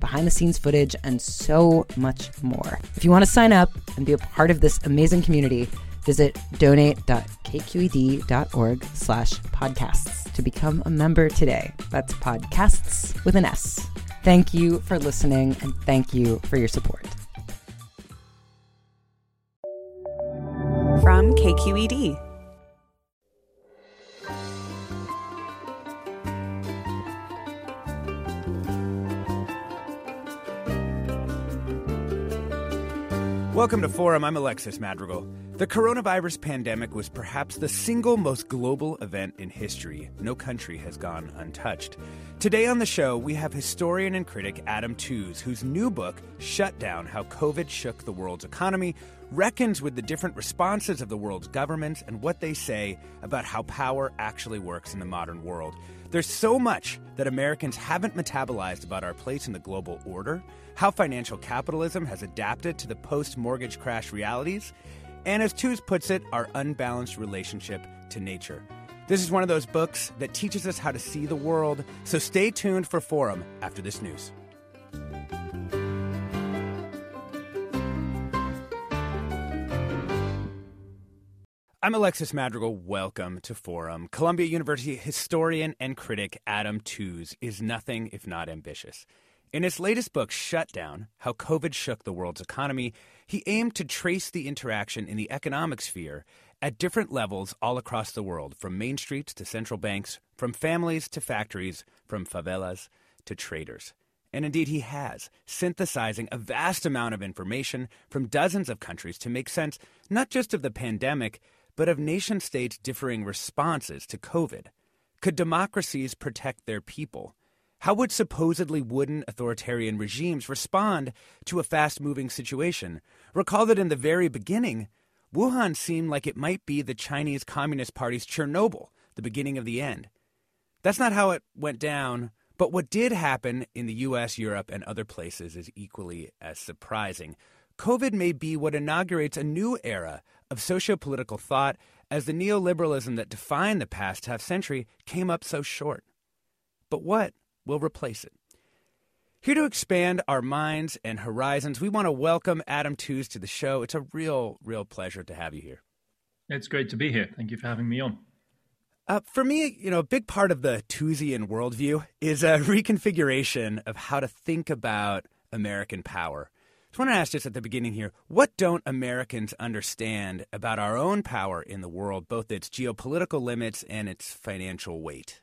behind the scenes footage, and so much more. If you want to sign up and be a part of this amazing community, visit donate.kqed.org slash podcasts to become a member today. That's podcasts with an S. Thank you for listening and thank you for your support. From KQED. Welcome to Forum. I'm Alexis Madrigal. The coronavirus pandemic was perhaps the single most global event in history. No country has gone untouched. Today on the show, we have historian and critic Adam Tooze, whose new book, Shut Down How COVID Shook the World's Economy, reckons with the different responses of the world's governments and what they say about how power actually works in the modern world. There's so much that Americans haven't metabolized about our place in the global order, how financial capitalism has adapted to the post mortgage crash realities, and as Tooze puts it, our unbalanced relationship to nature. This is one of those books that teaches us how to see the world, so stay tuned for Forum after this news. I'm Alexis Madrigal. Welcome to Forum. Columbia University historian and critic Adam Tooze is nothing if not ambitious. In his latest book, Shutdown How COVID Shook the World's Economy, he aimed to trace the interaction in the economic sphere at different levels all across the world, from main streets to central banks, from families to factories, from favelas to traders. And indeed, he has, synthesizing a vast amount of information from dozens of countries to make sense not just of the pandemic but of nation states' differing responses to COVID. Could democracies protect their people? How would supposedly wooden authoritarian regimes respond to a fast moving situation? Recall that in the very beginning, Wuhan seemed like it might be the Chinese Communist Party's Chernobyl, the beginning of the end. That's not how it went down, but what did happen in the US, Europe, and other places is equally as surprising. COVID may be what inaugurates a new era of sociopolitical thought as the neoliberalism that defined the past half century came up so short. But what will replace it? Here to expand our minds and horizons, we want to welcome Adam Tooze to the show. It's a real, real pleasure to have you here. It's great to be here. Thank you for having me on. Uh, for me, you know, a big part of the Toozian worldview is a reconfiguration of how to think about American power. I want to ask just at the beginning here what don't Americans understand about our own power in the world, both its geopolitical limits and its financial weight?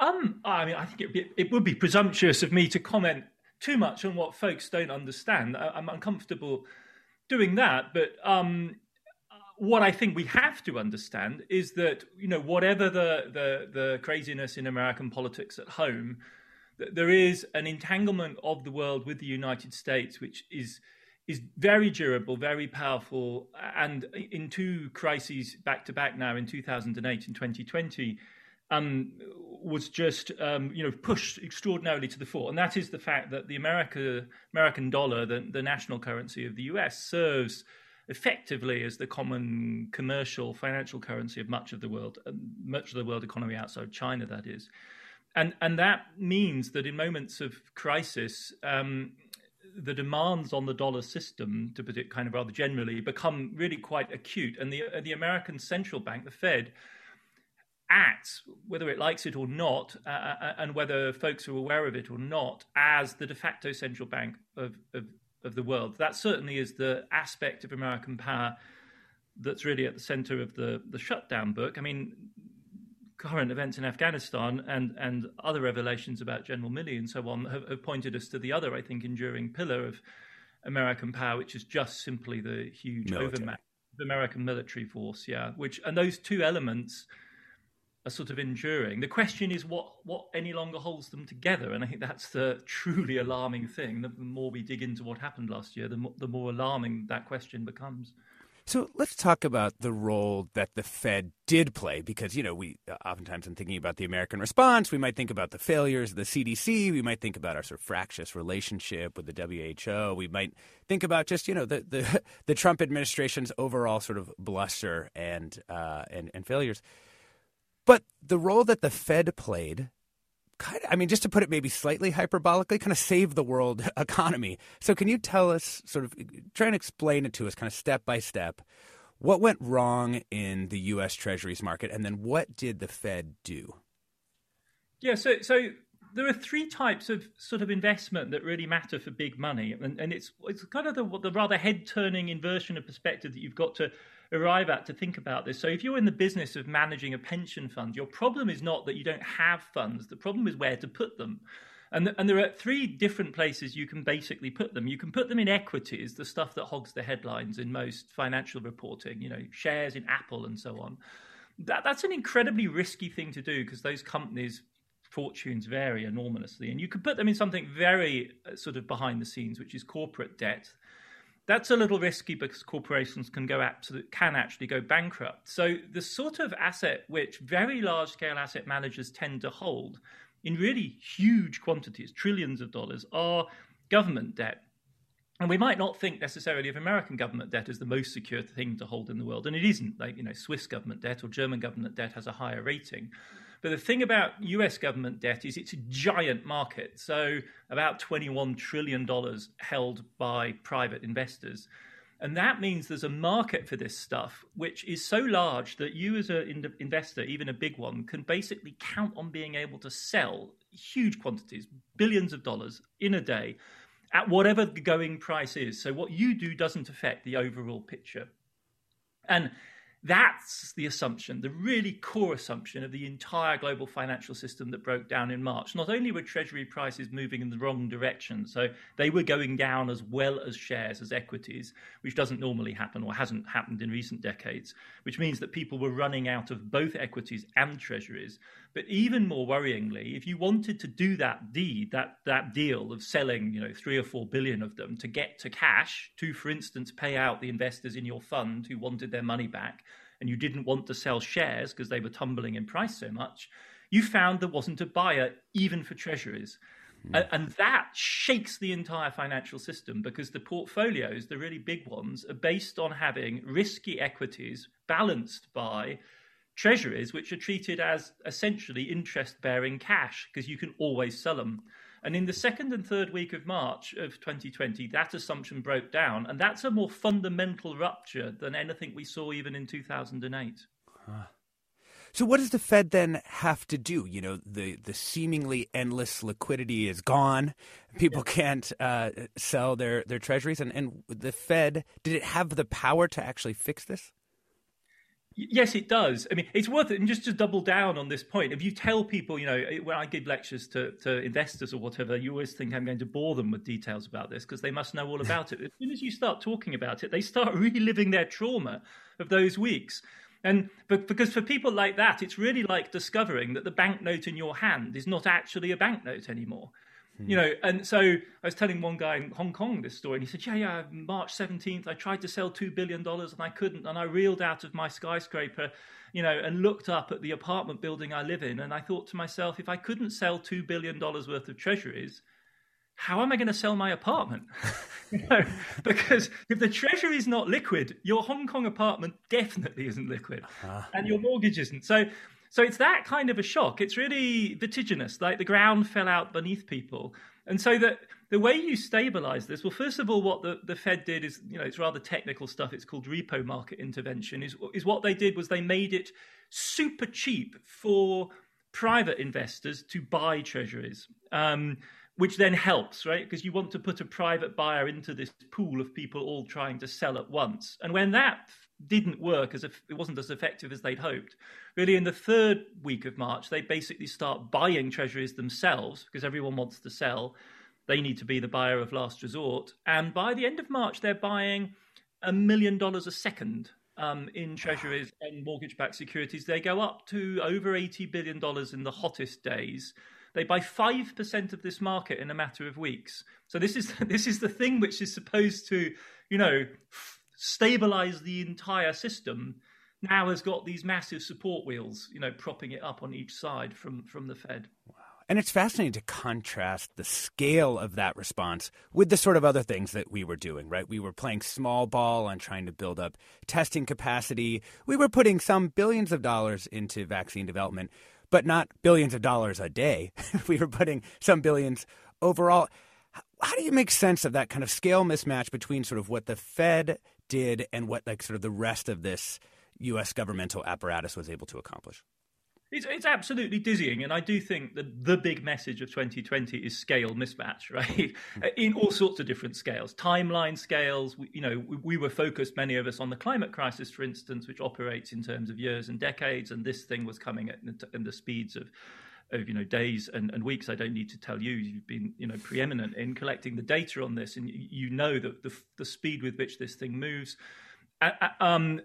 Um, I mean, I think it, be, it would be presumptuous of me to comment too much on what folks don't understand. I, am uncomfortable doing that, but um, what I think we have to understand is that you know whatever the the, the craziness in American politics at home, there is an entanglement of the world with the United States, which is is very durable, very powerful, and in two crises back to back now in 2008 and 2020, um, was just um, you know pushed extraordinarily to the fore, and that is the fact that the America American dollar, the, the national currency of the U.S., serves effectively as the common commercial financial currency of much of the world, much of the world economy outside China, that is and and that means that in moments of crisis, um, the demands on the dollar system, to put it kind of rather generally, become really quite acute. And the the American central bank, the Fed, acts, whether it likes it or not, uh, uh, and whether folks are aware of it or not, as the de facto central bank of, of, of the world. That certainly is the aspect of American power that's really at the center of the, the shutdown book. I mean, current events in Afghanistan and, and other revelations about General Milley and so on have, have pointed us to the other, I think, enduring pillar of American power, which is just simply the huge overmatch of American military force. Yeah, which and those two elements are sort of enduring. The question is what what any longer holds them together, and I think that's the truly alarming thing. The more we dig into what happened last year, the more, the more alarming that question becomes. So let's talk about the role that the Fed did play, because you know we oftentimes, in thinking about the American response, we might think about the failures of the CDC, we might think about our sort of fractious relationship with the WHO, we might think about just you know the the, the Trump administration's overall sort of bluster and uh, and and failures. But the role that the Fed played kind of, I mean, just to put it maybe slightly hyperbolically, kind of save the world economy. So, can you tell us, sort of, try and explain it to us, kind of step by step, what went wrong in the U.S. Treasuries market, and then what did the Fed do? Yeah, so so there are three types of sort of investment that really matter for big money, and, and it's it's kind of the, the rather head turning inversion of perspective that you've got to arrive at to think about this. So, if you're in the business of managing a pension fund, your problem is not that you don't have funds, the problem is where to put them. And, and there are three different places you can basically put them. You can put them in equities, the stuff that hogs the headlines in most financial reporting, you know, shares in Apple and so on. That, that's an incredibly risky thing to do because those companies' fortunes vary enormously. And you could put them in something very uh, sort of behind the scenes, which is corporate debt that's a little risky because corporations can go absolute, can actually go bankrupt. So the sort of asset which very large scale asset managers tend to hold in really huge quantities, trillions of dollars, are government debt. And we might not think necessarily of American government debt as the most secure thing to hold in the world, and it isn't. Like you know, Swiss government debt or German government debt has a higher rating. But the thing about US government debt is it's a giant market. So, about $21 trillion held by private investors. And that means there's a market for this stuff, which is so large that you, as an investor, even a big one, can basically count on being able to sell huge quantities, billions of dollars in a day, at whatever the going price is. So, what you do doesn't affect the overall picture. And that's the assumption, the really core assumption of the entire global financial system that broke down in March. Not only were treasury prices moving in the wrong direction, so they were going down as well as shares, as equities, which doesn't normally happen or hasn't happened in recent decades, which means that people were running out of both equities and treasuries. But even more worryingly, if you wanted to do that deed, that, that deal of selling, you know, three or four billion of them to get to cash, to, for instance, pay out the investors in your fund who wanted their money back, and you didn't want to sell shares because they were tumbling in price so much, you found there wasn't a buyer even for treasuries. Mm. And that shakes the entire financial system because the portfolios, the really big ones, are based on having risky equities balanced by treasuries, which are treated as essentially interest bearing cash because you can always sell them. And in the second and third week of March of 2020, that assumption broke down. And that's a more fundamental rupture than anything we saw even in 2008. Huh. So what does the Fed then have to do? You know, the, the seemingly endless liquidity is gone. People can't uh, sell their, their treasuries. And, and the Fed, did it have the power to actually fix this? Yes, it does. I mean, it's worth it. And just to double down on this point, if you tell people, you know, when I give lectures to, to investors or whatever, you always think I'm going to bore them with details about this because they must know all about it. As soon as you start talking about it, they start reliving their trauma of those weeks. And because for people like that, it's really like discovering that the banknote in your hand is not actually a banknote anymore. You know, and so I was telling one guy in Hong Kong this story, and he said, "Yeah, yeah, March seventeenth, I tried to sell two billion dollars and I couldn't, and I reeled out of my skyscraper, you know, and looked up at the apartment building I live in, and I thought to myself, if I couldn't sell two billion dollars worth of treasuries, how am I going to sell my apartment? you know, because if the treasury is not liquid, your Hong Kong apartment definitely isn't liquid, uh-huh. and your mortgage isn't. So." So it's that kind of a shock. It's really vertiginous, like the ground fell out beneath people. And so that the way you stabilize this, well, first of all, what the, the Fed did is, you know, it's rather technical stuff. It's called repo market intervention. Is, is what they did was they made it super cheap for private investors to buy treasuries. Um, which then helps, right? Because you want to put a private buyer into this pool of people all trying to sell at once. And when that didn't work as if it wasn't as effective as they'd hoped, really in the third week of March, they basically start buying treasuries themselves because everyone wants to sell. They need to be the buyer of last resort. And by the end of March, they're buying a million dollars a second um, in treasuries and mortgage backed securities. They go up to over $80 billion in the hottest days. They buy five percent of this market in a matter of weeks. So this is this is the thing which is supposed to, you know, f- stabilize the entire system. Now has got these massive support wheels, you know, propping it up on each side from from the Fed. Wow. And it's fascinating to contrast the scale of that response with the sort of other things that we were doing, right? We were playing small ball on trying to build up testing capacity. We were putting some billions of dollars into vaccine development but not billions of dollars a day. we were putting some billions overall. How do you make sense of that kind of scale mismatch between sort of what the Fed did and what like sort of the rest of this U.S. governmental apparatus was able to accomplish? It's, it's absolutely dizzying, and I do think that the big message of 2020 is scale mismatch, right? In all sorts of different scales, timeline scales. We, you know, we, we, were focused, many of us, on the climate crisis, for instance, which operates in terms of years and decades, and this thing was coming at in the speeds of of you know days and, and weeks. I don't need to tell you. You've been you know preeminent in collecting the data on this, and you know that the the speed with which this thing moves. Uh, um,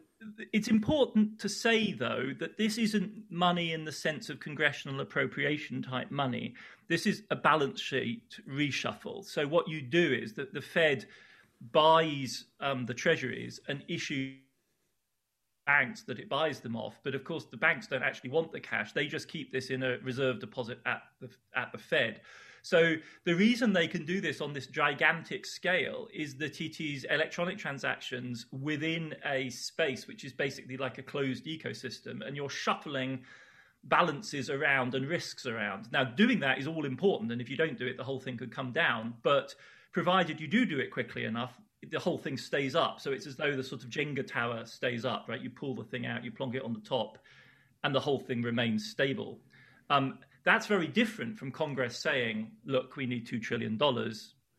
it's important to say, though, that this isn't money in the sense of congressional appropriation type money. This is a balance sheet reshuffle. So, what you do is that the Fed buys um, the treasuries and issues banks that it buys them off. But of course, the banks don't actually want the cash. They just keep this in a reserve deposit at the, at the Fed. So the reason they can do this on this gigantic scale is that it is electronic transactions within a space which is basically like a closed ecosystem, and you're shuffling balances around and risks around. Now, doing that is all important, and if you don't do it, the whole thing could come down. But provided you do do it quickly enough, the whole thing stays up. So it's as though the sort of Jenga tower stays up, right? You pull the thing out, you plonk it on the top, and the whole thing remains stable. Um, that's very different from Congress saying, look, we need $2 trillion,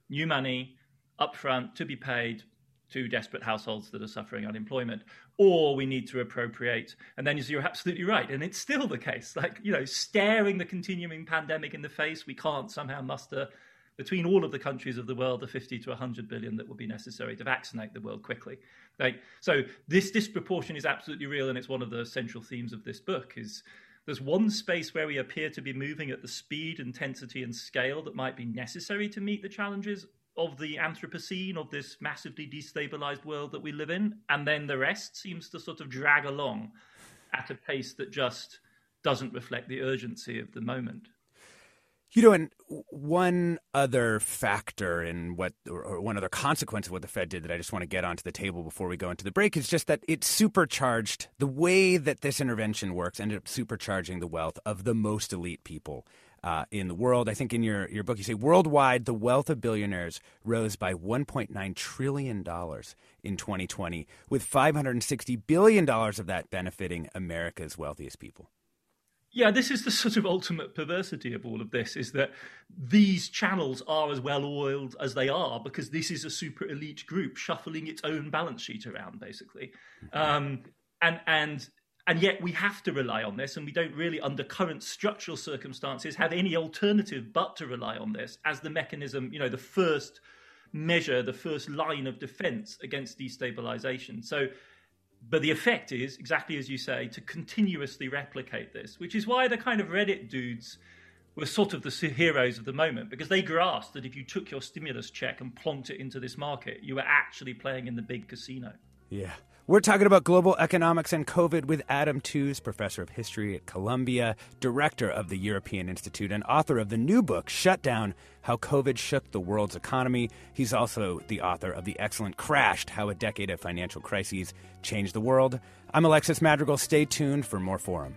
new money upfront to be paid to desperate households that are suffering unemployment, or we need to appropriate. And then you're absolutely right. And it's still the case. Like, you know, staring the continuing pandemic in the face, we can't somehow muster between all of the countries of the world the 50 to 100 billion that would be necessary to vaccinate the world quickly. Right? So this disproportion is absolutely real, and it's one of the central themes of this book is there's one space where we appear to be moving at the speed, intensity, and scale that might be necessary to meet the challenges of the Anthropocene, of this massively destabilized world that we live in. And then the rest seems to sort of drag along at a pace that just doesn't reflect the urgency of the moment. You know, and one other factor in what, or one other consequence of what the Fed did that I just want to get onto the table before we go into the break is just that it supercharged the way that this intervention works, ended up supercharging the wealth of the most elite people uh, in the world. I think in your, your book, you say worldwide, the wealth of billionaires rose by $1.9 trillion in 2020, with $560 billion of that benefiting America's wealthiest people. Yeah, this is the sort of ultimate perversity of all of this is that these channels are as well oiled as they are because this is a super elite group shuffling its own balance sheet around, basically. Mm-hmm. Um, and, and, and yet we have to rely on this, and we don't really, under current structural circumstances, have any alternative but to rely on this as the mechanism, you know, the first measure, the first line of defense against destabilization. So but the effect is exactly as you say to continuously replicate this, which is why the kind of Reddit dudes were sort of the heroes of the moment because they grasped that if you took your stimulus check and plonked it into this market, you were actually playing in the big casino. Yeah. We're talking about global economics and COVID with Adam Tooze, professor of history at Columbia, director of the European Institute, and author of the new book, Shut Down How COVID Shook the World's Economy. He's also the author of the excellent Crashed How a Decade of Financial Crises Changed the World. I'm Alexis Madrigal. Stay tuned for more Forum.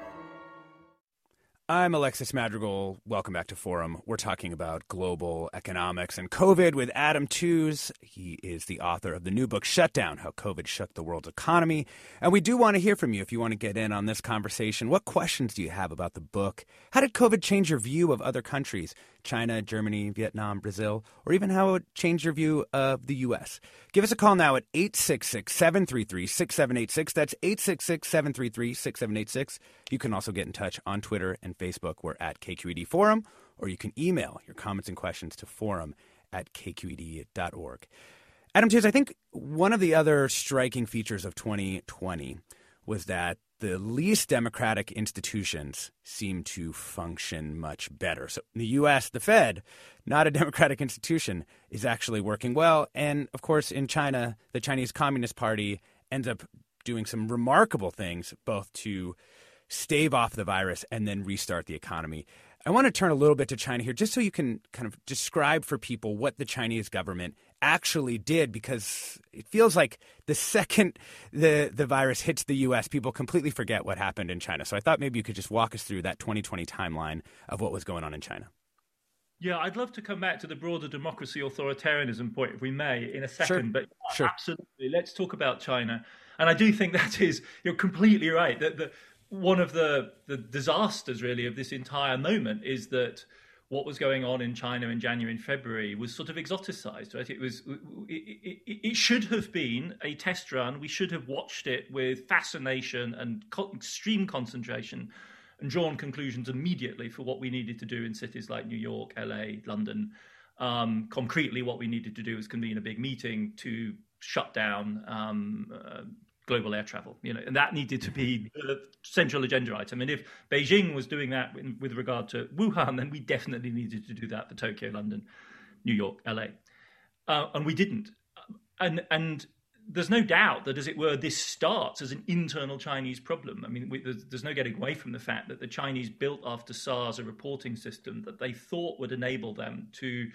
I'm Alexis Madrigal. Welcome back to Forum. We're talking about global economics and COVID with Adam Tooze. He is the author of the new book, Shutdown How COVID Shook the World's Economy. And we do want to hear from you if you want to get in on this conversation. What questions do you have about the book? How did COVID change your view of other countries? China, Germany, Vietnam, Brazil, or even how it changed your view of the U.S. Give us a call now at 866 733 6786. That's 866 733 6786. You can also get in touch on Twitter and Facebook. We're at KQED Forum, or you can email your comments and questions to forum at kqed.org. Adam Tooze, I think one of the other striking features of 2020 was that the least democratic institutions seem to function much better. So in the US, the Fed, not a democratic institution, is actually working well. And of course, in China, the Chinese Communist Party ends up doing some remarkable things, both to stave off the virus and then restart the economy. I want to turn a little bit to China here, just so you can kind of describe for people what the Chinese government actually did, because it feels like the second the the virus hits the U.S., people completely forget what happened in China. So I thought maybe you could just walk us through that 2020 timeline of what was going on in China. Yeah, I'd love to come back to the broader democracy authoritarianism point, if we may, in a second. Sure. But sure. absolutely, let's talk about China. And I do think that is you're completely right that the one of the, the disasters really of this entire moment is that what was going on in China in January and February was sort of exoticized, right? It was it, it, it should have been a test run. We should have watched it with fascination and extreme concentration, and drawn conclusions immediately for what we needed to do in cities like New York, LA, London. Um, concretely, what we needed to do was convene a big meeting to shut down um, uh, global air travel, you know, and that needed to be the central agenda item. And if Beijing was doing that with regard to Wuhan, then we definitely needed to do that for Tokyo, London, New York, LA, uh, and we didn't. And and there's no doubt that, as it were, this starts as an internal Chinese problem. I mean, we, there's, there's, no getting away from the fact that the Chinese built after SARS a reporting system that they thought would enable them to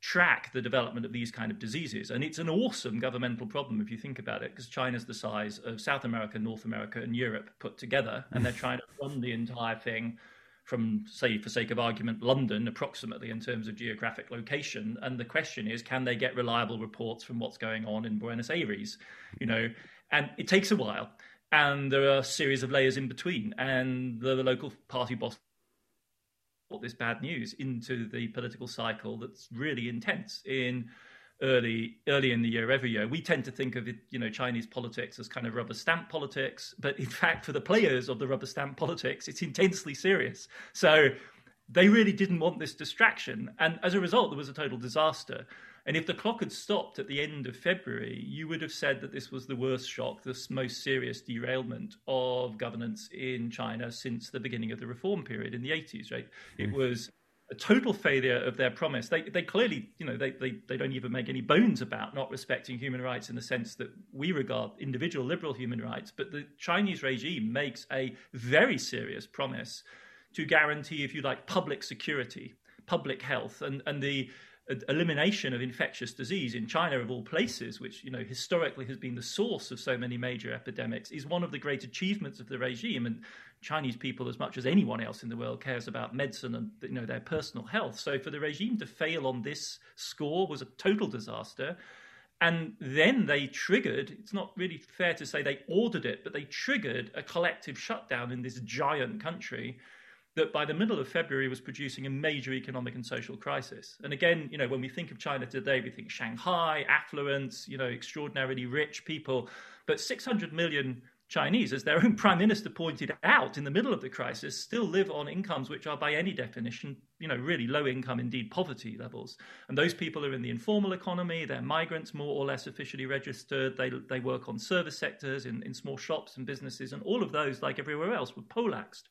track the development of these kind of diseases. And it's an awesome governmental problem if you think about it, because China's the size of South America, North America, and Europe put together, and they're trying to run the entire thing from, say, for sake of argument, London, approximately in terms of geographic location. And the question is, can they get reliable reports from what's going on in Buenos Aires? You know, and it takes a while. And there are a series of layers in between. And the, the local party boss this bad news into the political cycle that's really intense in early early in the year every year. We tend to think of it you know chinese politics as kind of rubber stamp politics but in fact for the players of the rubber stamp politics it's intensely serious. So they really didn't want this distraction. And as a result there was a total disaster and if the clock had stopped at the end of February, you would have said that this was the worst shock, the most serious derailment of governance in China since the beginning of the reform period in the 80s, right? Mm. It was a total failure of their promise. They, they clearly, you know, they, they, they don't even make any bones about not respecting human rights in the sense that we regard individual liberal human rights. But the Chinese regime makes a very serious promise to guarantee, if you like, public security, public health, and, and the elimination of infectious disease in China, of all places, which you know historically has been the source of so many major epidemics, is one of the great achievements of the regime. And Chinese people, as much as anyone else in the world, cares about medicine and you know their personal health. So for the regime to fail on this score was a total disaster. And then they triggered, it's not really fair to say they ordered it, but they triggered a collective shutdown in this giant country that by the middle of February was producing a major economic and social crisis. And again, you know, when we think of China today, we think Shanghai, affluence, you know, extraordinarily rich people, but 600 million Chinese, as their own prime minister pointed out in the middle of the crisis, still live on incomes which are by any definition, you know, really low income, indeed poverty levels. And those people are in the informal economy, they're migrants more or less officially registered, they, they work on service sectors in, in small shops and businesses, and all of those, like everywhere else, were poleaxed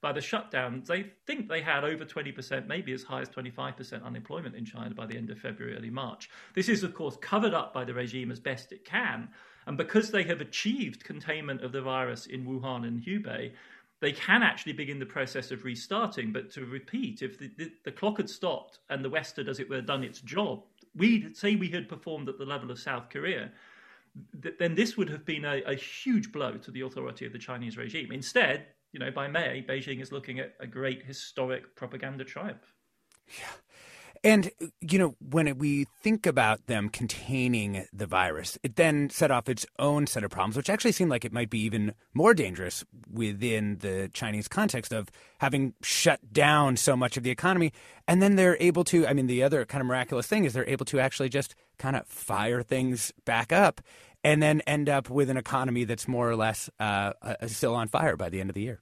by the shutdown, they think they had over 20%, maybe as high as 25% unemployment in China by the end of February, early March. This is, of course, covered up by the regime as best it can. And because they have achieved containment of the virus in Wuhan and Hubei, they can actually begin the process of restarting. But to repeat, if the, the, the, clock had stopped and the West had, as it were, done its job, we'd say we had performed at the level of South Korea, th- then this would have been a, a, huge blow to the authority of the Chinese regime. Instead, you know, by May, Beijing is looking at a great historic propaganda triumph. Yeah. And, you know, when we think about them containing the virus, it then set off its own set of problems, which actually seemed like it might be even more dangerous within the Chinese context of having shut down so much of the economy. And then they're able to, I mean, the other kind of miraculous thing is they're able to actually just kind of fire things back up and then end up with an economy that's more or less uh, uh, still on fire by the end of the year.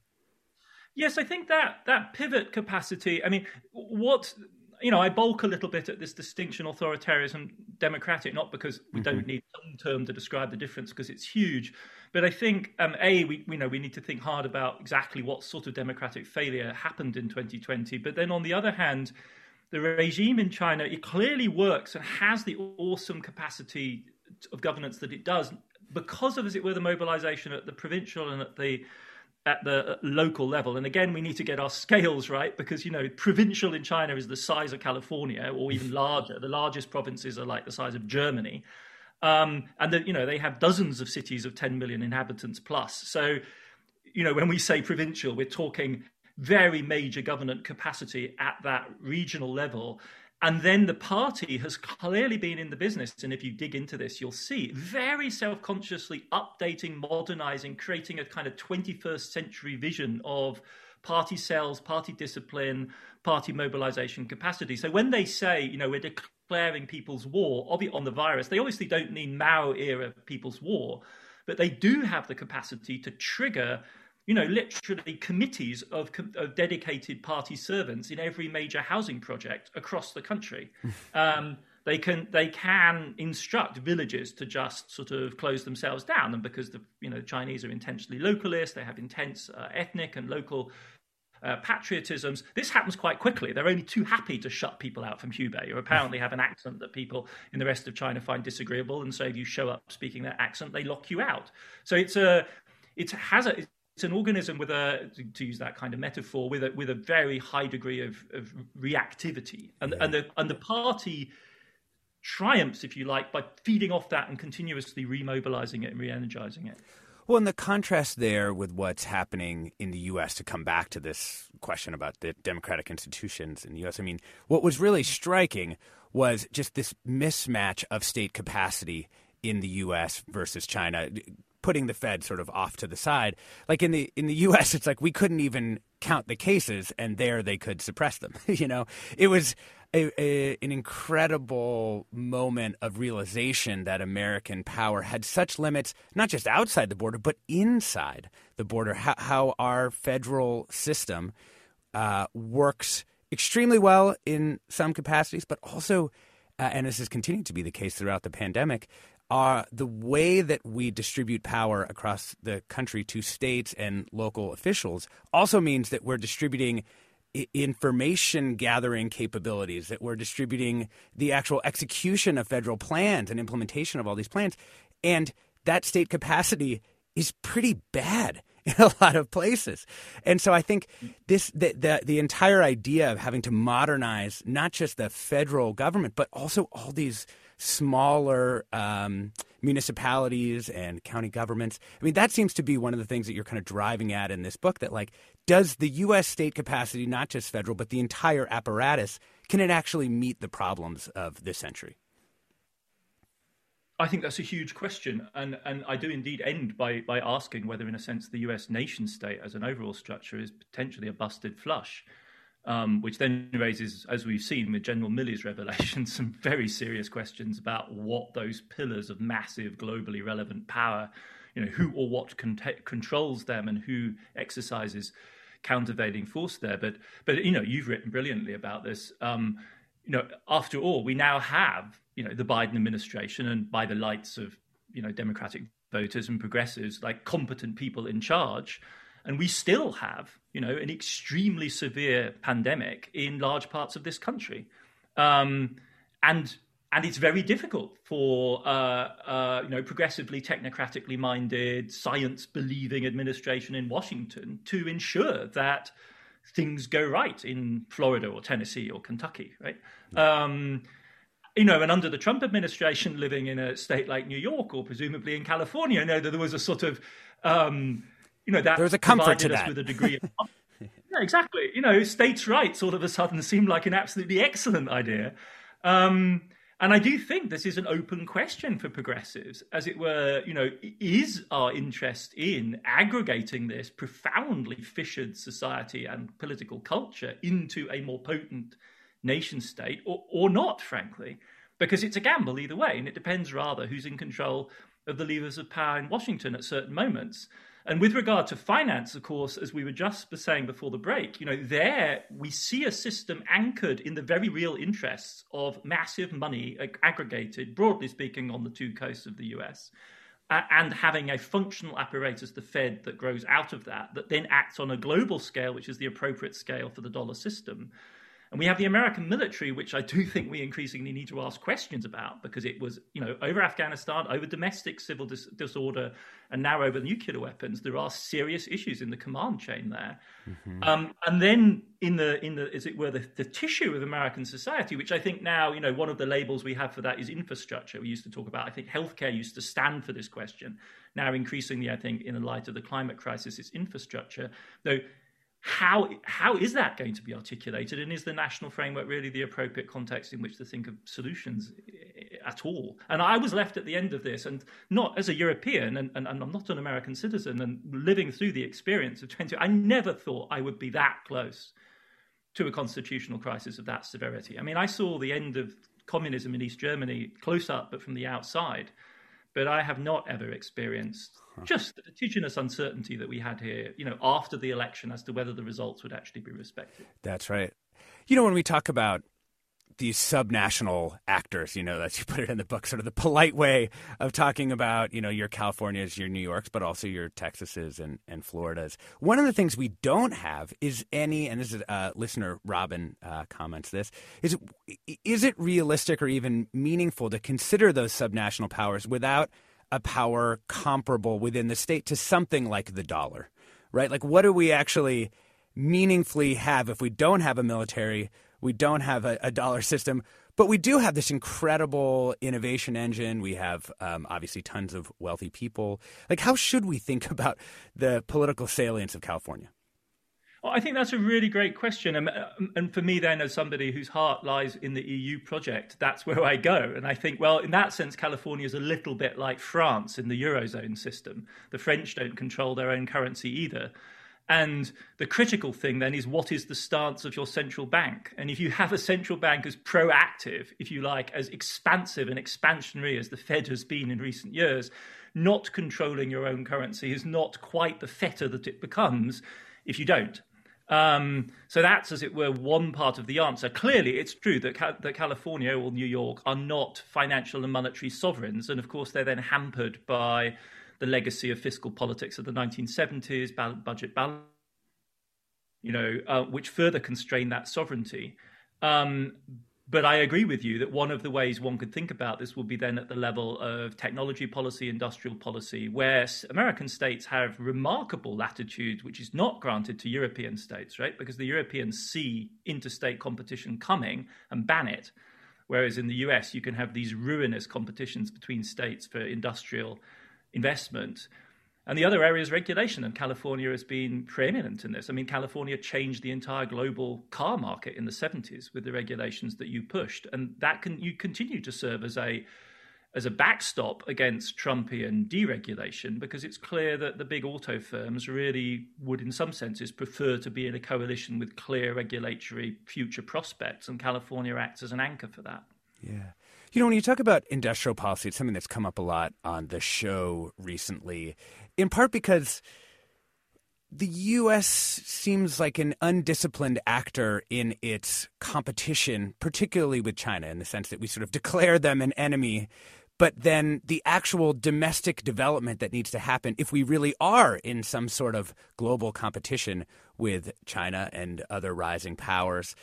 Yes, I think that that pivot capacity. I mean, what you know, I bulk a little bit at this distinction authoritarianism democratic, not because we mm-hmm. don't need some term to describe the difference because it's huge, but I think um, a we, you know we need to think hard about exactly what sort of democratic failure happened in 2020. But then on the other hand, the regime in China it clearly works and has the awesome capacity of governance that it does because of, as it were, the mobilization at the provincial and at the at the local level. And again, we need to get our scales right because, you know, provincial in China is the size of California or even larger. The largest provinces are like the size of Germany. Um, and, the, you know, they have dozens of cities of 10 million inhabitants plus. So, you know, when we say provincial, we're talking very major government capacity at that regional level. And then the party has clearly been in the business. And if you dig into this, you'll see very self consciously updating, modernizing, creating a kind of 21st century vision of party cells, party discipline, party mobilization capacity. So when they say, you know, we're declaring people's war on the virus, they obviously don't mean Mao era people's war, but they do have the capacity to trigger you know, literally committees of, of dedicated party servants in every major housing project across the country. um, they can they can instruct villages to just sort of close themselves down, and because the you know the Chinese are intentionally localist, they have intense uh, ethnic and local uh, patriotisms. This happens quite quickly. They're only too happy to shut people out from Hubei, who apparently have an accent that people in the rest of China find disagreeable. And so, if you show up speaking that accent, they lock you out. So it's a it has a it's an organism with a to use that kind of metaphor with a with a very high degree of, of reactivity. And yeah. and the and the party triumphs if you like by feeding off that and continuously remobilizing it and re-energizing it. Well and the contrast there with what's happening in the US to come back to this question about the democratic institutions in the US I mean what was really striking was just this mismatch of state capacity in the US versus China putting the Fed sort of off to the side. Like in the in the U.S., it's like we couldn't even count the cases, and there they could suppress them. you know, it was a, a, an incredible moment of realization that American power had such limits, not just outside the border, but inside the border. How, how our federal system uh, works extremely well in some capacities, but also. Uh, and this has continued to be the case throughout the pandemic, are the way that we distribute power across the country to states and local officials also means that we're distributing information gathering capabilities, that we're distributing the actual execution of federal plans and implementation of all these plans. And that state capacity is pretty bad in a lot of places. And so I think this the, the, the entire idea of having to modernize not just the federal government but also all these smaller um, municipalities and county governments. I mean, that seems to be one of the things that you're kind of driving at in this book that, like, does the U.S. state capacity, not just federal, but the entire apparatus, can it actually meet the problems of this century? I think that's a huge question, and and I do indeed end by by asking whether, in a sense, the U.S. nation state as an overall structure is potentially a busted flush um, which then raises, as we've seen with General Milley's revelation, some very serious questions about what those pillars of massive, globally relevant power, you know, who or what con- controls them and who exercises countervailing force there. But, but you know, you've written brilliantly about this. Um, you know, after all, we now have, you know, the Biden administration, and by the lights of, you know, Democratic voters and progressives, like competent people in charge And we still have, you know, an extremely severe pandemic in large parts of this country. Um, and and it's very difficult for uh, uh, you know progressively technocratically minded science believing administration in Washington to ensure that things go right in Florida or Tennessee or Kentucky, right? Um, you know, and under the Trump administration, living in a state like New York or presumably in California, you know, there was a sort of, um, you know, that there was a comfort to that. with a degree of. yeah, exactly. You know, states' rights all of a sudden seemed like an absolutely excellent idea. Um, and I do think this is an open question for progressives, as it were. You know, is our interest in aggregating this profoundly fissured society and political culture into a more potent nation state, or, or not, frankly? Because it's a gamble either way, and it depends rather who's in control of the levers of power in Washington at certain moments. And with regard to finance, of course, as we were just saying before the break, you know, there we see a system anchored in the very real interests of massive money aggregated, broadly speaking, on the two coasts of the US. Uh, and having a functional apparatus, the Fed, that grows out of that, that then acts on a global scale, which is the appropriate scale for the dollar system. And we have the American military, which I do think we increasingly need to ask questions about because it was, you know, over Afghanistan, over domestic civil dis- disorder, and now over nuclear weapons. There are serious issues in the command chain there. Mm-hmm. Um, and then in the, in the, as it were, the, the tissue of American society, which I think now, you know, one of the labels we have for that is infrastructure. We used to talk about, I think healthcare used to stand for this question. Now, increasingly, I think, in the light of the climate crisis, it's infrastructure. Though how how is that going to be articulated? And is the national framework really the appropriate context in which to think of solutions eh, at all? And i was left at the end of this and not as a european and, and, and i'm not an american citizen and living through the experience of 20 i never thought i would be that close to a constitutional crisis of that severity. I mean i saw the end of communism in east germany close up but from the outside but I have not ever experienced just the vertiginous uncertainty that we had here, you know, after the election as to whether the results would actually be respected. That's right. You know, when we talk about these subnational actors, you know, that you put it in the book, sort of the polite way of talking about, you know, your Californias, your New Yorks, but also your Texases and, and Floridas. One of the things we don't have is any, and this is uh, listener Robin uh, comments this, is is it realistic or even meaningful to consider those subnational powers without a power comparable within the state to something like the dollar, right? Like, what do we actually meaningfully have if we don't have a military we don't have a, a dollar system, but we do have this incredible innovation engine. We have um, obviously tons of wealthy people. Like, how should we think about the political salience of California? Well, I think that's a really great question. And, and, for me, then, as somebody whose heart lies in the EU project, that's where I go. And I think, well, in that sense, California is a little bit like France in the Eurozone system. The French don't control their own currency either. And the critical thing then is what is the stance of your central bank? And if you have a central bank as proactive, if you like, as expansive and expansionary as the Fed has been in recent years, not controlling your own currency is not quite the fetter that it becomes if you don't. Um, so that's, as it were, one part of the answer. Clearly, it's true that, Ca- that California or New York are not financial and monetary sovereigns. And of course, they're then hampered by the legacy of fiscal politics of the 1970s, budget balance, you know, uh, which further constrain that sovereignty. Um, but I agree with you that one of the ways one could think about this will be then at the level of technology policy, industrial policy, where American states have remarkable latitude, which is not granted to European states, right? Because the Europeans see interstate competition coming and ban it. Whereas in the US, you can have these ruinous competitions between states for industrial investment. And the other area is regulation, and California has been preeminent in this. I mean, California changed the entire global car market in the 70s with the regulations that you pushed, and that can you continue to serve as a as a backstop against Trumpian deregulation because it's clear that the big auto firms really would, in some senses, prefer to be in a coalition with clear regulatory future prospects, and California acts as an anchor for that. Yeah. You know, when you talk about industrial policy, it's something that's come up a lot on the show recently, in part because the U.S. seems like an undisciplined actor in its competition, particularly with China, in the sense that we sort of declare them an enemy, but then the actual domestic development that needs to happen if we really are in some sort of global competition with China and other rising powers.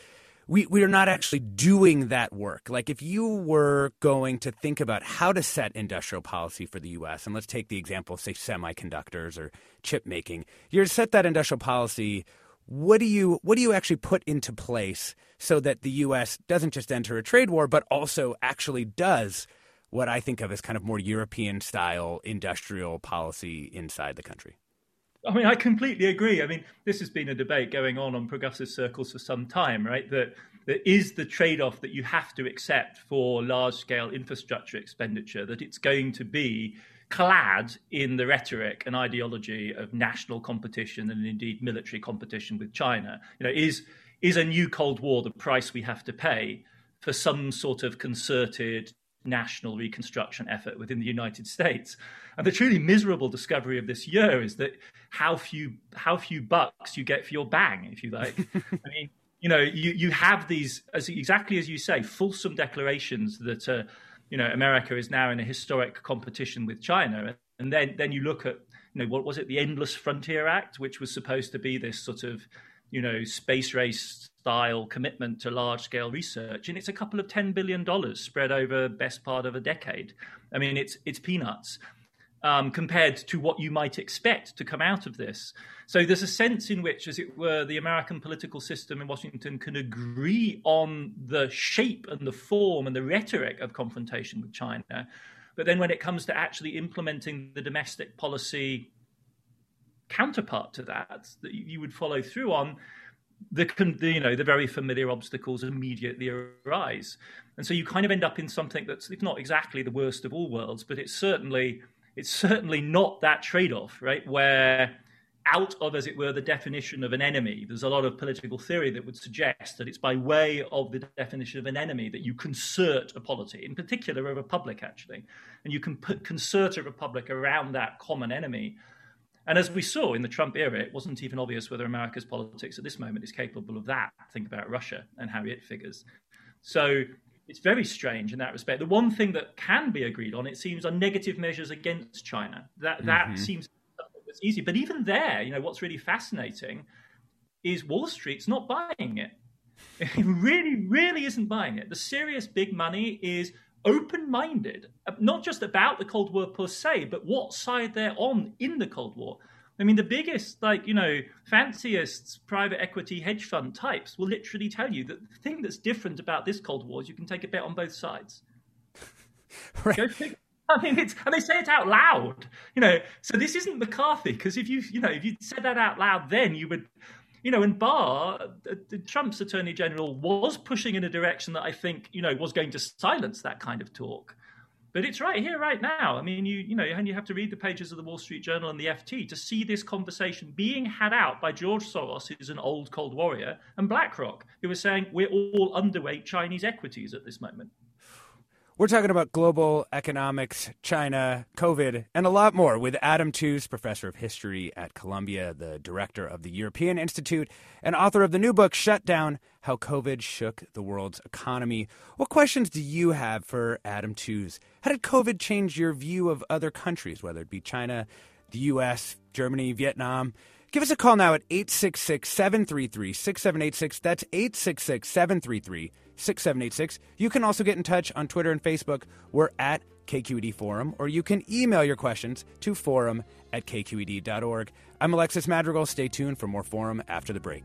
We, we are not actually doing that work. Like, if you were going to think about how to set industrial policy for the U.S., and let's take the example of, say, semiconductors or chip making, you're to set that industrial policy what do you what do you actually put into place so that the U.S. doesn't just enter a trade war, but also actually does what I think of as kind of more European style industrial policy inside the country. I mean, I completely agree. I mean, this has been a debate going on on progressive circles for some time, right? That that is the trade-off that you have to accept for large-scale infrastructure expenditure. That it's going to be clad in the rhetoric and ideology of national competition and indeed military competition with China. You know, is is a new Cold War the price we have to pay for some sort of concerted national reconstruction effort within the United States. And the truly miserable discovery of this year is that how few how few bucks you get for your bang, if you like. I mean, you know, you, you have these as exactly as you say, fulsome declarations that uh, you know America is now in a historic competition with China, and then then you look at you know what was it the Endless Frontier Act, which was supposed to be this sort of you know, space race style commitment to large scale research. And it's a couple of $10 billion spread over best part of a decade. I mean, it's, it's peanuts. Um, compared to what you might expect to come out of this. So there's a sense in which, as it were, the American political system in Washington can agree on the shape and the form and the rhetoric of confrontation with China. But then when it comes to actually implementing the domestic policy counterpart to that that you would follow through on the, you know the very familiar obstacles immediately arise. And so you kind of end up in something that's if not exactly the worst of all worlds but it's certainly it's certainly not that trade-off right? Where out of as it were the definition of an enemy there's a lot of political theory that would suggest that it's by way of the definition of an enemy that you concert a polity in particular a republic actually. And you can put, concert a republic around that common enemy and as we saw in the Trump era, it wasn't even obvious whether America's politics at this moment is capable of that. Think about Russia and how it figures. So it's very strange in that respect. The one thing that can be agreed on, it seems, are negative measures against China. That that mm-hmm. seems that's easy. But even there, you know, what's really fascinating is Wall Street's not buying it. It really, really isn't buying it. The serious big money is open minded, uh, not just about the Cold War per se, but what side they're on in the Cold War. I mean, the biggest, like, you know, fanciest private equity hedge fund types will literally tell you that the thing that's different about this Cold War is you can take a bet on both sides. right. I mean, it's, and they say it out loud, you know. So this isn't McCarthy because if you, you know, if you said that out loud, then you would you know, and Barr, Trump's attorney general, was pushing in a direction that I think, you know, was going to silence that kind of talk. But it's right here, right now. I mean, you you know, and you have to read the pages of the Wall Street Journal and the FT to see this conversation being had out by George Soros, who's an old Cold Warrior, and BlackRock, who are saying we're all underweight Chinese equities at this moment. We're talking about global economics, China, COVID, and a lot more with Adam Tooze, professor of history at Columbia, the director of the European Institute, and author of the new book, Shutdown How COVID Shook the World's Economy. What questions do you have for Adam Tooze? How did COVID change your view of other countries, whether it be China, the U.S., Germany, Vietnam? Give us a call now at 866 733 6786. That's 866 733 6786. You can also get in touch on Twitter and Facebook. We're at KQED Forum, or you can email your questions to forum at kqed.org. I'm Alexis Madrigal. Stay tuned for more Forum after the break.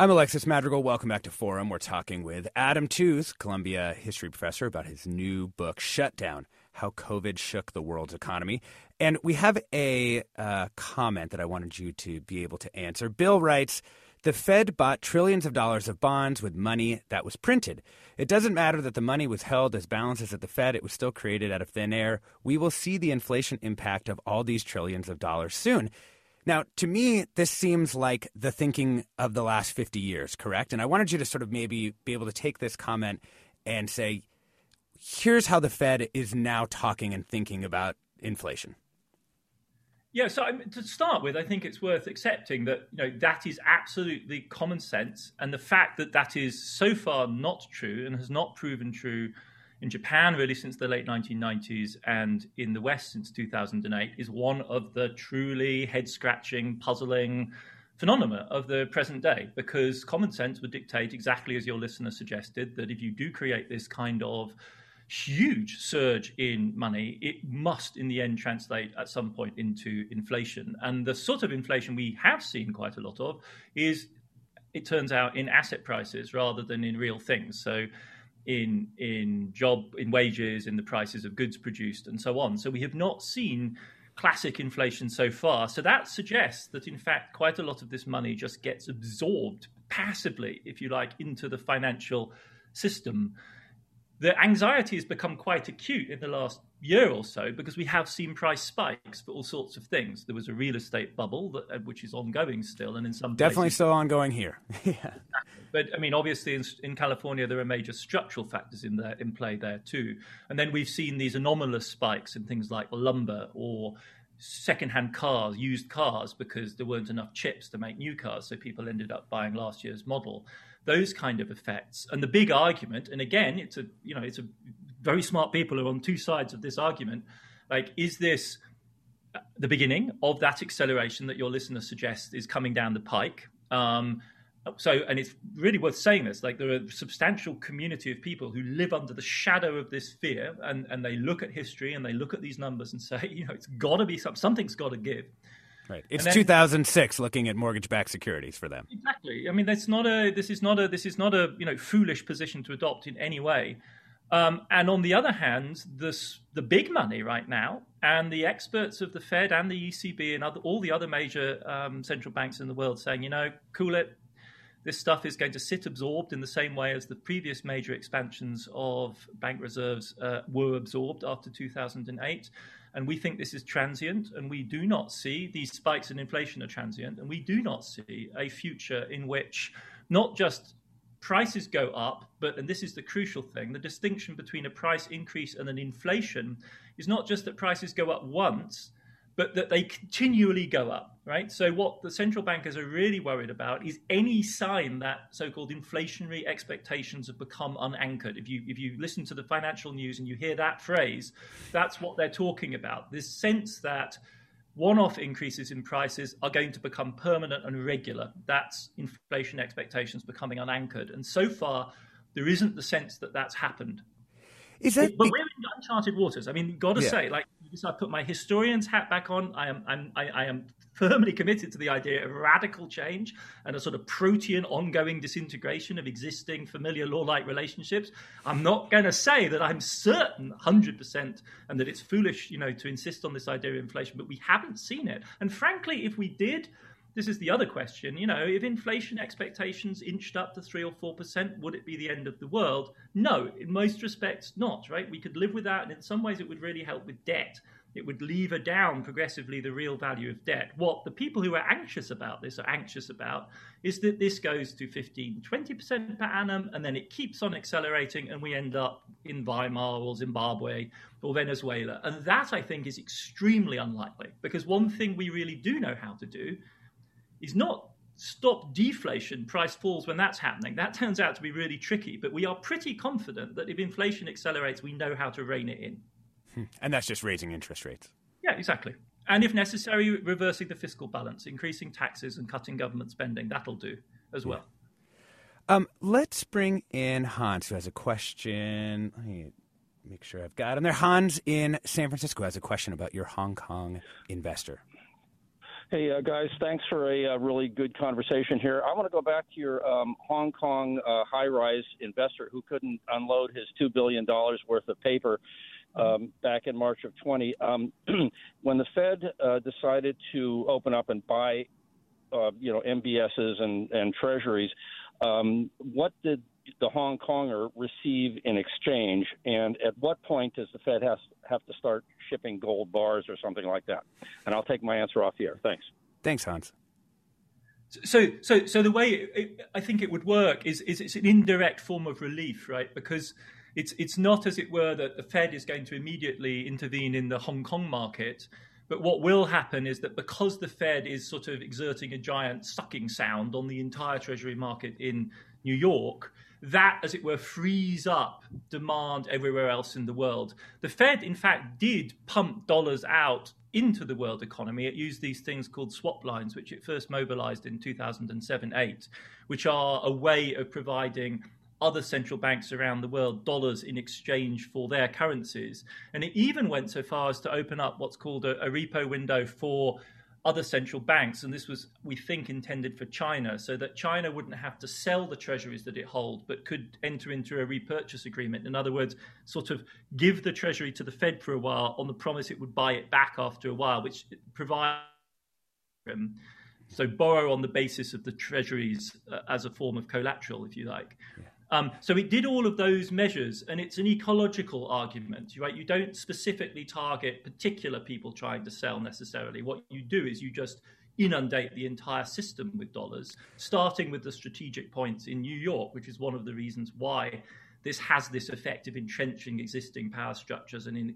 I'm Alexis Madrigal. Welcome back to Forum. We're talking with Adam Tooze, Columbia history professor, about his new book, Shutdown How COVID Shook the World's Economy. And we have a uh, comment that I wanted you to be able to answer. Bill writes The Fed bought trillions of dollars of bonds with money that was printed. It doesn't matter that the money was held as balances at the Fed, it was still created out of thin air. We will see the inflation impact of all these trillions of dollars soon. Now, to me, this seems like the thinking of the last 50 years, correct? And I wanted you to sort of maybe be able to take this comment and say, here's how the Fed is now talking and thinking about inflation. Yeah, so I to start with, I think it's worth accepting that you know that is absolutely common sense, and the fact that that is so far not true and has not proven true in Japan really since the late 1990s and in the West since 2008 is one of the truly head scratching, puzzling phenomena of the present day because common sense would dictate exactly as your listener suggested that if you do create this kind of huge surge in money, it must in the end translate at some point into inflation. And the sort of inflation we have seen quite a lot of is, it turns out, in asset prices rather than in real things. So in in job in wages in the prices of goods produced and so on. So we have not seen classic inflation so far. So that suggests that in fact quite a lot of this money just gets absorbed passively if you like into the financial system the anxiety has become quite acute in the last year or so because we have seen price spikes for all sorts of things. There was a real estate bubble that, uh, which is ongoing still, and in some definitely places, still ongoing here. yeah. But I mean, obviously, in, in, California, there are major structural factors in there in play there too. And then we've seen these anomalous spikes in things like lumber or secondhand cars, used cars, because there weren't enough chips to make new cars, so people ended up buying last year's model those kind of effects. And the big argument, and again, it's a you know, it's a very smart people are on two sides of this argument. Like, is this the beginning of that acceleration that your listener suggests is coming down the pike? Um, so, and it's really worth saying this. Like, there are a substantial community of people who live under the shadow of this fear, and and they look at history and they look at these numbers and say, you know, it's got to be some, something's got to give. Right. It's then, 2006 looking at mortgage-backed securities for them. Exactly. I mean, that's not a this is not a this is not a, you know, foolish position to adopt in any way. Um, and on the other hand, this, the big money right now, and the experts of the Fed and the ECB and other, all the other major um, central banks in the world saying, you know, cool it. This stuff is going to sit absorbed in the same way as the previous major expansions of bank reserves uh, were absorbed after 2008. And we think this is transient, and we do not see these spikes in inflation are transient, and we do not see a future in which not just prices go up, but, and this is the crucial thing, the distinction between a price increase and an inflation is not just that prices go up once, but that they continually go up, right? So, what the central bankers are really worried about is any sign that so called inflationary expectations have become unanchored. If you, if you listen to the financial news and you hear that phrase, that's what they're talking about. This sense that one off increases in prices are going to become permanent and regular. That's inflation expectations becoming unanchored. And so far, there isn't the sense that that's happened. Is that but we're in uncharted waters. I mean, got to yeah. say, like, I put my historian's hat back on. I am, I'm, I, I am firmly committed to the idea of radical change and a sort of protean ongoing disintegration of existing familiar law-like relationships. I'm not going to say that I'm certain 100% and that it's foolish, you know, to insist on this idea of inflation, but we haven't seen it. And frankly, if we did, this is the other question. You know, if inflation expectations inched up to three or four percent, would it be the end of the world? No, in most respects, not. Right? We could live with that, and in some ways, it would really help with debt. It would lever down progressively the real value of debt. What the people who are anxious about this are anxious about is that this goes to 15, 20% per annum, and then it keeps on accelerating, and we end up in Weimar or Zimbabwe or Venezuela. And that, I think, is extremely unlikely because one thing we really do know how to do is not stop deflation, price falls when that's happening. That turns out to be really tricky, but we are pretty confident that if inflation accelerates, we know how to rein it in. Hmm. And that's just raising interest rates. Yeah, exactly. And if necessary, reversing the fiscal balance, increasing taxes and cutting government spending. That'll do as well. Um, let's bring in Hans, who has a question. Let me make sure I've got him there. Hans in San Francisco has a question about your Hong Kong investor. Hey, uh, guys, thanks for a uh, really good conversation here. I want to go back to your um, Hong Kong uh, high rise investor who couldn't unload his $2 billion worth of paper um, back in March of 20. Um, when the Fed uh, decided to open up and buy, uh, you know, MBSs and, and treasuries, um, what did the Hong Konger receive in exchange, and at what point does the Fed has, have to start shipping gold bars or something like that? And I'll take my answer off here. Thanks. Thanks, Hans. So, so, so the way it, I think it would work is, is it's an indirect form of relief, right? Because it's it's not as it were that the Fed is going to immediately intervene in the Hong Kong market. But what will happen is that because the Fed is sort of exerting a giant sucking sound on the entire Treasury market in New York, that, as it were, frees up demand everywhere else in the world. The Fed, in fact, did pump dollars out into the world economy. It used these things called swap lines, which it first mobilized in 2007 8, which are a way of providing other central banks around the world dollars in exchange for their currencies. And it even went so far as to open up what's called a, a, repo window for other central banks. And this was, we think, intended for China, so that China wouldn't have to sell the treasuries that it holds, but could enter into a repurchase agreement. In other words, sort of give the treasury to the Fed for a while on the promise it would buy it back after a while, which provides. So borrow on the basis of the treasuries uh, as a form of collateral, if you like. Yeah. Um, so it did all of those measures, and it's an ecological argument, right? You don't specifically target particular people trying to sell necessarily. What you do is you just inundate the entire system with dollars, starting with the strategic points in New York, which is one of the reasons why this has this effect of entrenching existing power structures and in,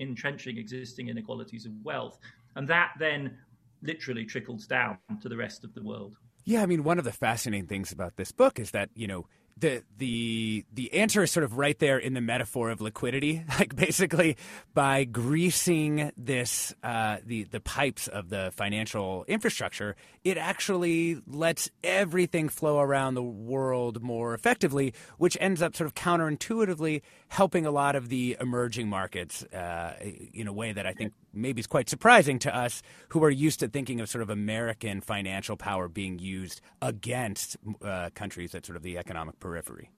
entrenching existing inequalities of wealth. And that then literally trickles down to the rest of the world. Yeah, I mean, one of the fascinating things about this book is that, you know, the the the answer is sort of right there in the metaphor of liquidity. Like basically, by greasing this uh, the the pipes of the financial infrastructure, it actually lets everything flow around the world more effectively, which ends up sort of counterintuitively helping a lot of the emerging markets uh, in a way that I think maybe is quite surprising to us, who are used to thinking of sort of American financial power being used against uh, countries at sort of the economic periphery?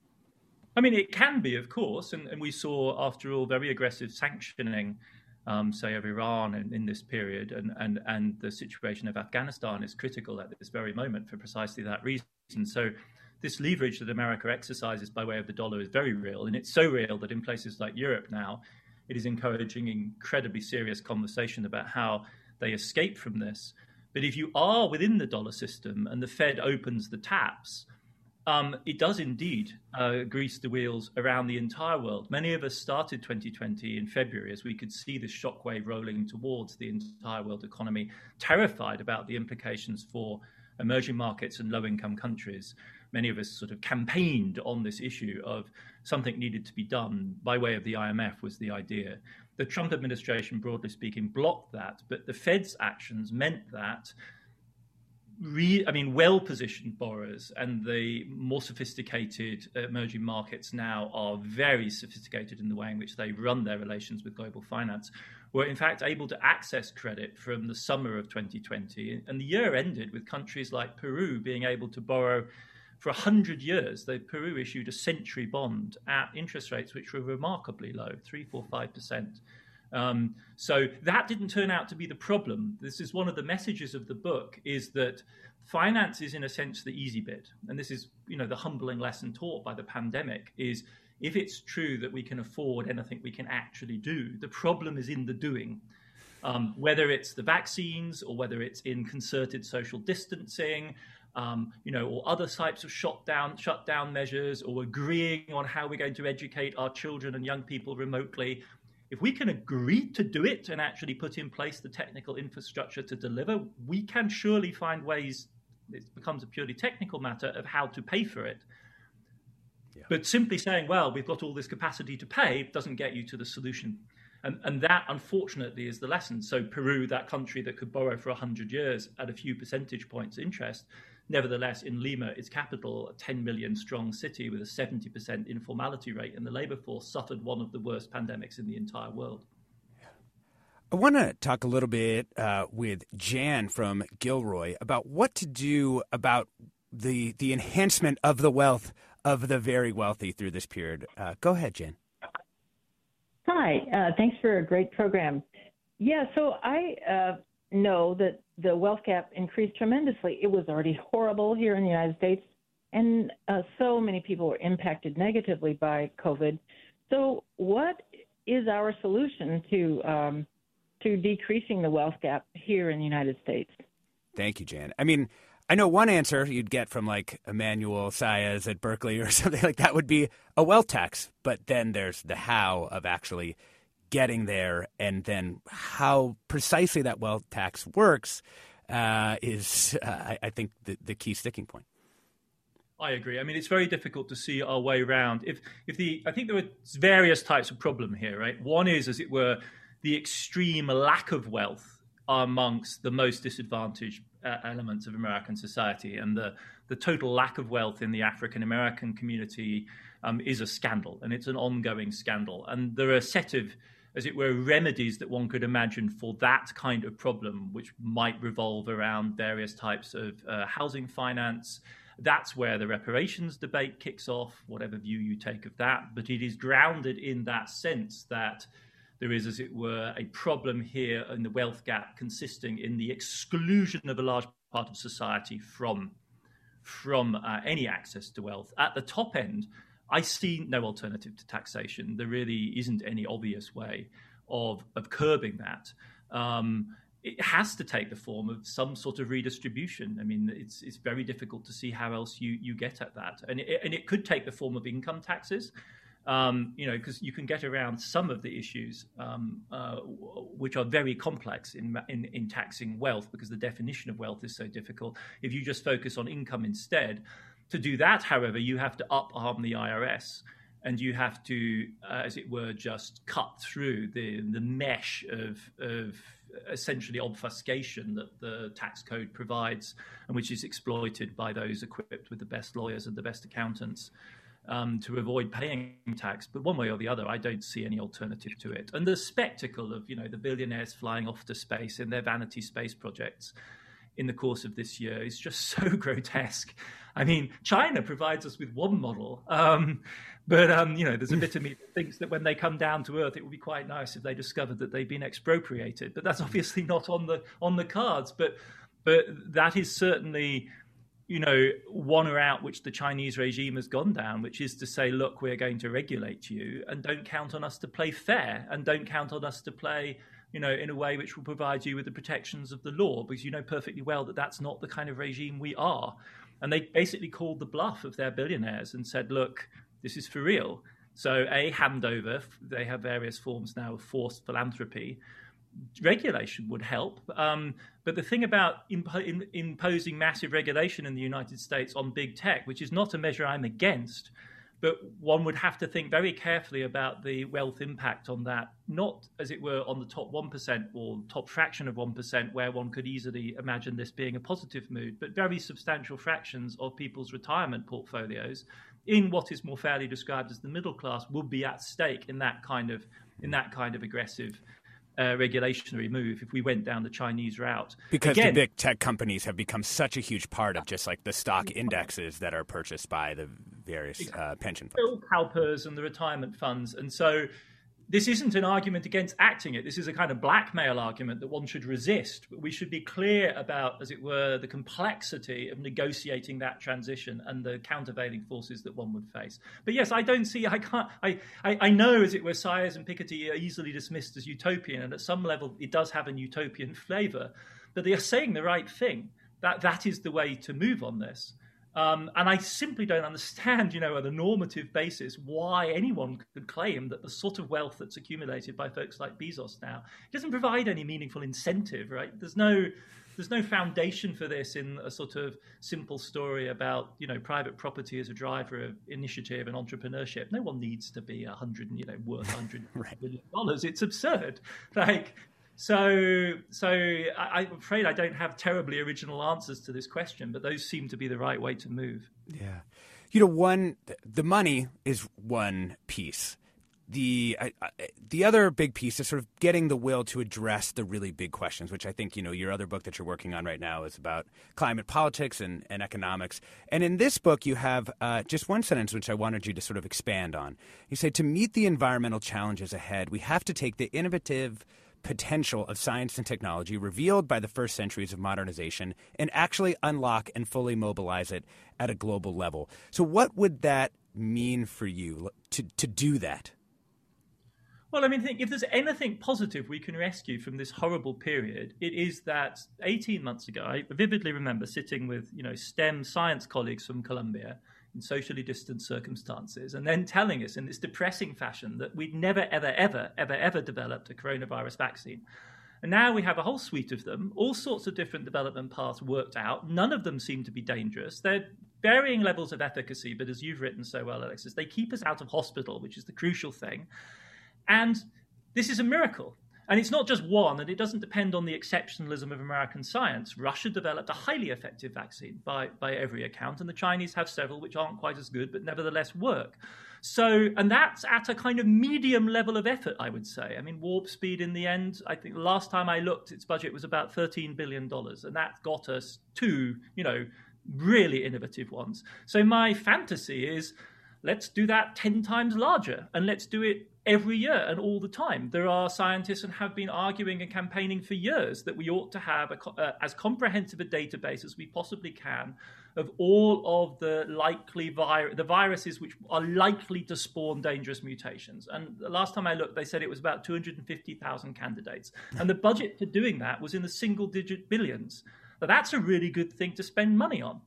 I mean, it can be, of course, and, and we saw, after all, very aggressive sanctioning, um, say, of Iran in, in, this period, and, and, and the situation of Afghanistan is critical at this very moment for precisely that reason. So, this leverage that America exercises by way of the dollar is very real, and it's so real that in places like Europe now, it is encouraging incredibly serious conversation about how they escape from this. But if you are within the dollar system and the Fed opens the taps, um, it does indeed uh, grease the wheels around the entire world. Many of us started 2020 in February as we could see the shockwave rolling towards the entire world economy, terrified about the implications for emerging markets and low income countries. Many of us sort of campaigned on this issue of something needed to be done by way of the IMF, was the idea. The Trump administration, broadly speaking, blocked that, but the Fed's actions meant that re, I mean, well-positioned borrowers and the more sophisticated emerging markets now are very sophisticated in the way in which they run their relations with global finance. Were in fact able to access credit from the summer of 2020, and the year ended with countries like Peru being able to borrow for 100 years, the Peru issued a century bond at interest rates which were remarkably low, 3, 4, 5%. Um, so that didn't turn out to be the problem. This is one of the messages of the book: is that finance is, in a sense, the easy bit, and this is, you know, the humbling lesson taught by the pandemic is if it's true that we can afford anything we can actually do, the problem is in the doing. Um, whether it's the vaccines or whether it's in concerted social distancing, um, you know, or other types of shutdown shutdown measures, or agreeing on how we're going to educate our children and young people remotely if we can agree to do it and actually put in place the technical infrastructure to deliver, we can surely find ways It becomes a purely technical matter of how to pay for it. Yeah. But simply saying, well, we've got all this capacity to pay doesn't get you to the solution. And, and that, unfortunately, is the lesson. So, Peru, that country that could borrow for 100 years at a few percentage points interest, nevertheless, in Lima, its capital, a 10 million strong city with a 70% informality rate and the labor force, suffered one of the worst pandemics in the entire world. I want to talk a little bit uh, with Jan from Gilroy about what to do about the the enhancement of the wealth of the very wealthy through this period. Uh, go ahead, Jan. Hi, uh, thanks for a great program. Yeah, so I uh, know that the wealth gap increased tremendously. It was already horrible here in the United States, and uh, so many people were impacted negatively by COVID. So, what is our solution to um, to decreasing the wealth gap here in the United States? Thank you, Jan. I mean, I know one answer you'd get from like Emmanuel Saez at Berkeley or something like that would be a wealth tax, but then there's the how of actually getting there, and then how precisely that wealth tax works uh, is, uh, I, I, think, the, the key sticking point. I agree. I mean, it's very difficult to see our way around. If, if the, I think there are various types of problem here, right? One is, as it were, the extreme lack of wealth amongst the most disadvantaged uh, elements of American society, and the the total lack of wealth in the African American community um, is a scandal, and it's an ongoing scandal. And there are a set of as it were, remedies that one could imagine for that kind of problem, which might revolve around various types of uh, housing finance. That's where the reparations debate kicks off, whatever view you take of that. But it is grounded in that sense that there is, as it were, a problem here in the wealth gap consisting in the exclusion of a large part of society from, from uh, any access to wealth. At the top end, I see no alternative to taxation. There really isn't any obvious way of, of curbing that. Um, it has to take the form of some sort of redistribution. I mean, it's it's very difficult to see how else you you get at that, and it, and it could take the form of income taxes um, you know, because you can get around some of the issues um, uh, which are very complex in, in, in taxing wealth because the definition of wealth is so difficult. If you just focus on income instead, to do that, however, you have to up arm the IRS and you have to, uh, as it were, just cut through the the mesh of of essentially obfuscation that the tax code provides, and which is exploited by those equipped with the best lawyers and the best accountants um, to avoid paying tax. But one way or the other, I don't see any alternative to it. And the spectacle of you know the billionaires flying off to space in their vanity space projects in the course of this year is just so grotesque. I mean, China provides us with one model, um, but um, you know, there's a bit of me that thinks that when they come down to Earth, it would be quite nice if they discovered that they've been expropriated. But that's obviously not on the on the cards. But but that is certainly you know, one route which the Chinese regime has gone down, which is to say, look, we're going to regulate you and don't count on us to play fair and don't count on us to play, you know, in a way which will provide you with the protections of the law, because you know perfectly well that that's not the kind of regime we are. And they basically called the bluff of their billionaires and said, look, this is for real. So, a handover, they have various forms now of forced philanthropy regulation would help. Um, but the thing about impo- imposing massive regulation in the United States on big tech, which is not a measure I'm against, but one would have to think very carefully about the wealth impact on that, not as it were on the top 1% or top fraction of 1%, where one could easily imagine this being a positive mood, but very substantial fractions of people's retirement portfolios in what is more fairly described as the middle class would be at stake in that kind of in that kind of aggressive uh, regulationary move if we went down the Chinese route. Because Again, the big tech companies have become such a huge part of just like the stock indexes that are purchased by the various uh, pension funds. The CalPERS and the retirement funds. And so this isn't an argument against acting it. This is a kind of blackmail argument that one should resist. But we should be clear about, as it were, the complexity of negotiating that transition and the countervailing forces that one would face. But yes, I don't see. I can't. I I, I know, as it were, Saez and Piketty are easily dismissed as utopian, and at some level, it does have a utopian flavour. But they are saying the right thing. That that is the way to move on this. Um, and I simply don't understand, you know, on a normative basis, why anyone could claim that the sort of wealth that's accumulated by folks like Bezos now doesn't provide any meaningful incentive, right? There's no, there's no foundation for this in a sort of simple story about you know private property as a driver of initiative and entrepreneurship. No one needs to be a hundred you know worth hundred right. billion dollars. It's absurd. Like so, so I, am afraid I don't have terribly original answers to this question, but those seem to be the right way to move. Yeah, you know, one the money is one piece. The uh, the other big piece is sort of getting the will to address the really big questions, which I think you know your other book that you're working on right now is about climate politics and, and economics. And in this book, you have uh, just one sentence which I wanted you to sort of expand on. You say to meet the environmental challenges ahead, we have to take the innovative potential of science and technology revealed by the first centuries of modernization and actually unlock and fully mobilize it at a global level. So, what would that mean for you to, to do that? Well, I mean, if there's anything positive we can rescue from this horrible period, it is that 18 months ago, I vividly remember sitting with you know STEM science colleagues from Columbia in socially distant circumstances, and then telling us in this depressing fashion that we'd never, ever, ever, ever, ever developed a coronavirus vaccine. And now we have a whole suite of them, all sorts of different development paths worked out. None of them seem to be dangerous. They're varying levels of efficacy, but as you've written so well, Alexis, they keep us out of hospital, which is the crucial thing. And this is a miracle. And it's not just one, and it doesn't depend on the exceptionalism of American science. Russia developed a highly effective vaccine by, by every account, and the Chinese have several which aren't quite as good, but nevertheless work. So, and that's at a kind of medium level of effort, I would say. I mean, Warp Speed in the end, I think the last time I looked, its budget was about $13 billion, and that got us two, you know, really innovative ones. So, my fantasy is let's do that 10 times larger and let's do it every year and all the time. There are scientists and have been arguing and campaigning for years that we ought to have a, uh, as comprehensive a database as we possibly can of all of the likely vi- the viruses which are likely to spawn dangerous mutations. And the last time I looked, they said it was about 250,000 candidates. And the budget for doing that was in the single digit billions. Now, that's a really good thing to spend money on.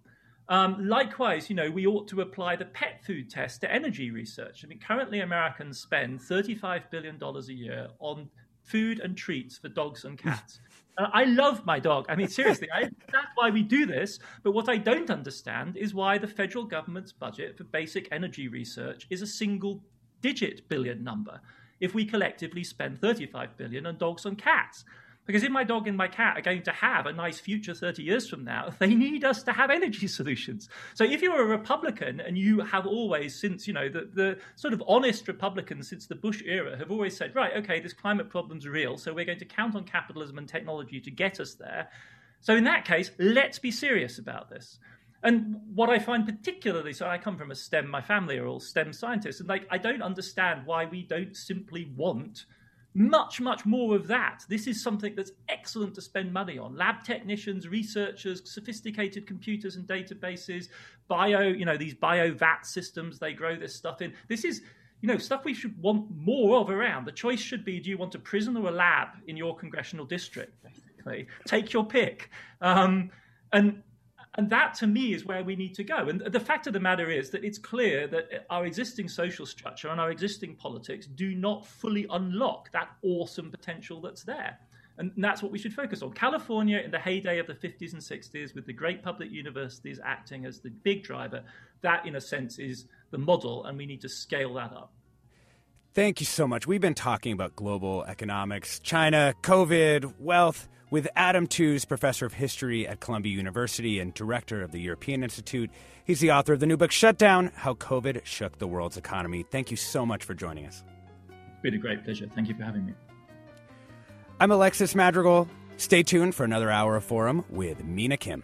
Um, likewise, you know, we ought to apply the pet food test to energy research. I mean, currently Americans spend $35 billion a year on food and treats for dogs and cats. Uh, I love my dog. I mean, seriously, I, that's why we do this. But what I don't understand is why the federal government's budget for basic energy research is a single digit billion number if we collectively spend 35 billion on dogs and cats. Because if my dog and my cat are going to have a nice future 30 years from now, they need us to have energy solutions. So if you're a Republican and you have always, since, you know, the, the sort of honest Republicans since the Bush era have always said, right, okay, this climate problem's real, so we're going to count on capitalism and technology to get us there. So in that case, let's be serious about this. And what I find particularly so, I come from a STEM, my family are all STEM scientists, and like I don't understand why we don't simply want much, much more of that. This is something that's excellent to spend money on. Lab technicians, researchers, sophisticated computers and databases, bio, you know, these bio vat systems they grow this stuff in. This is, you know, stuff we should want more of around. The choice should be do you want a prison or a lab in your congressional district, basically? Take your pick. Um, and and that to me is where we need to go. And the fact of the matter is that it's clear that our existing social structure and our existing politics do not fully unlock that awesome potential that's there. And that's what we should focus on. California, in the heyday of the 50s and 60s, with the great public universities acting as the big driver, that in a sense is the model, and we need to scale that up. Thank you so much. We've been talking about global economics, China, COVID, wealth with Adam Tooze, professor of history at Columbia University and director of the European Institute. He's the author of the new book, Shutdown How COVID Shook the World's Economy. Thank you so much for joining us. It's been a great pleasure. Thank you for having me. I'm Alexis Madrigal. Stay tuned for another hour of Forum with Mina Kim.